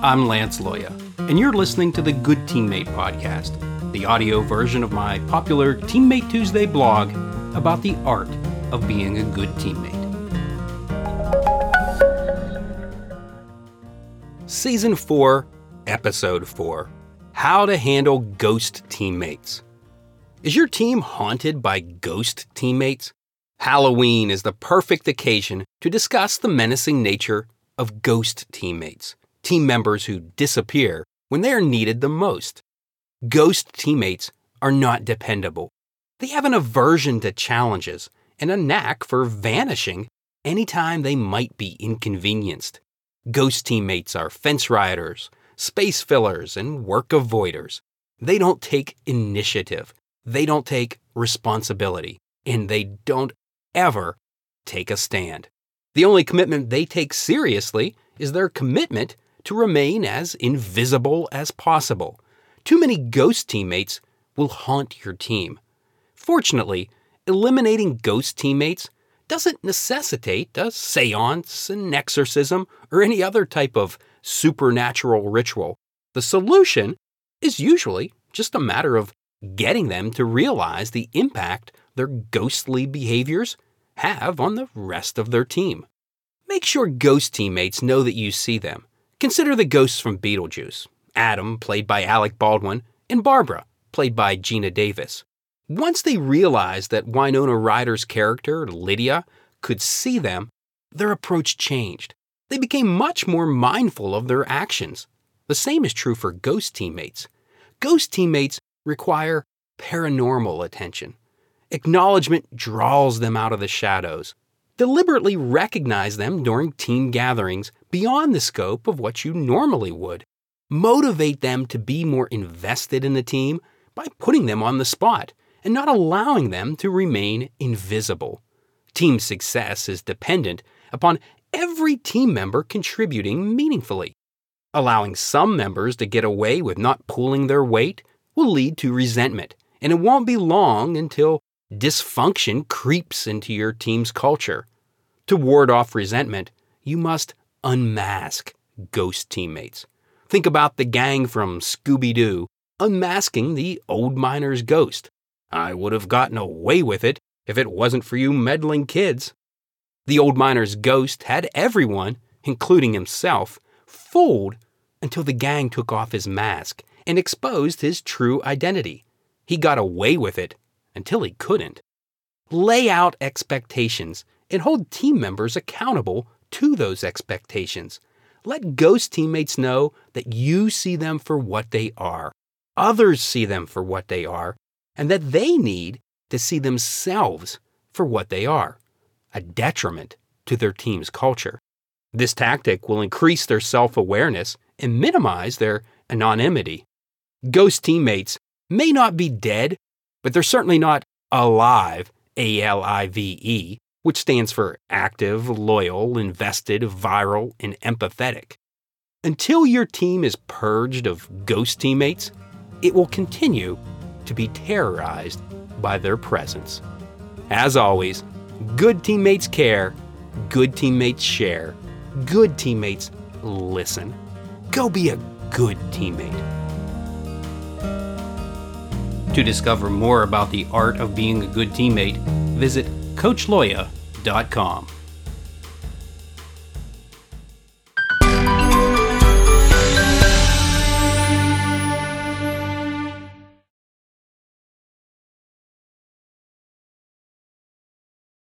I'm Lance Loya, and you're listening to the Good Teammate Podcast, the audio version of my popular Teammate Tuesday blog about the art of being a good teammate. Season 4, Episode 4 How to Handle Ghost Teammates. Is your team haunted by ghost teammates? Halloween is the perfect occasion to discuss the menacing nature of ghost teammates, team members who disappear when they are needed the most. Ghost teammates are not dependable. They have an aversion to challenges and a knack for vanishing anytime they might be inconvenienced. Ghost teammates are fence riders, space fillers, and work avoiders. They don't take initiative, they don't take responsibility, and they don't ever take a stand. The only commitment they take seriously is their commitment to remain as invisible as possible. Too many ghost teammates will haunt your team. Fortunately, eliminating ghost teammates doesn't necessitate a seance, an exorcism, or any other type of supernatural ritual. The solution is usually just a matter of getting them to realize the impact their ghostly behaviors have on the rest of their team. Make sure ghost teammates know that you see them. Consider the ghosts from Beetlejuice Adam, played by Alec Baldwin, and Barbara, played by Geena Davis. Once they realized that Winona Ryder's character, Lydia, could see them, their approach changed. They became much more mindful of their actions. The same is true for ghost teammates. Ghost teammates require paranormal attention. Acknowledgement draws them out of the shadows. Deliberately recognize them during team gatherings beyond the scope of what you normally would. Motivate them to be more invested in the team by putting them on the spot and not allowing them to remain invisible. Team success is dependent upon every team member contributing meaningfully. Allowing some members to get away with not pulling their weight will lead to resentment, and it won't be long until dysfunction creeps into your team's culture. To ward off resentment, you must unmask ghost teammates. Think about the gang from Scooby Doo unmasking the old miner's ghost. I would have gotten away with it if it wasn't for you meddling kids. The old miner's ghost had everyone, including himself, fooled until the gang took off his mask and exposed his true identity. He got away with it until he couldn't. Lay out expectations and hold team members accountable to those expectations. Let ghost teammates know that you see them for what they are, others see them for what they are, and that they need to see themselves for what they are a detriment to their team's culture. This tactic will increase their self awareness and minimize their anonymity. Ghost teammates may not be dead but they're certainly not alive, A L I V E, which stands for active, loyal, invested, viral, and empathetic. Until your team is purged of ghost teammates, it will continue to be terrorized by their presence. As always, good teammates care, good teammates share, good teammates listen. Go be a good teammate. To discover more about the art of being a good teammate, visit CoachLoya.com.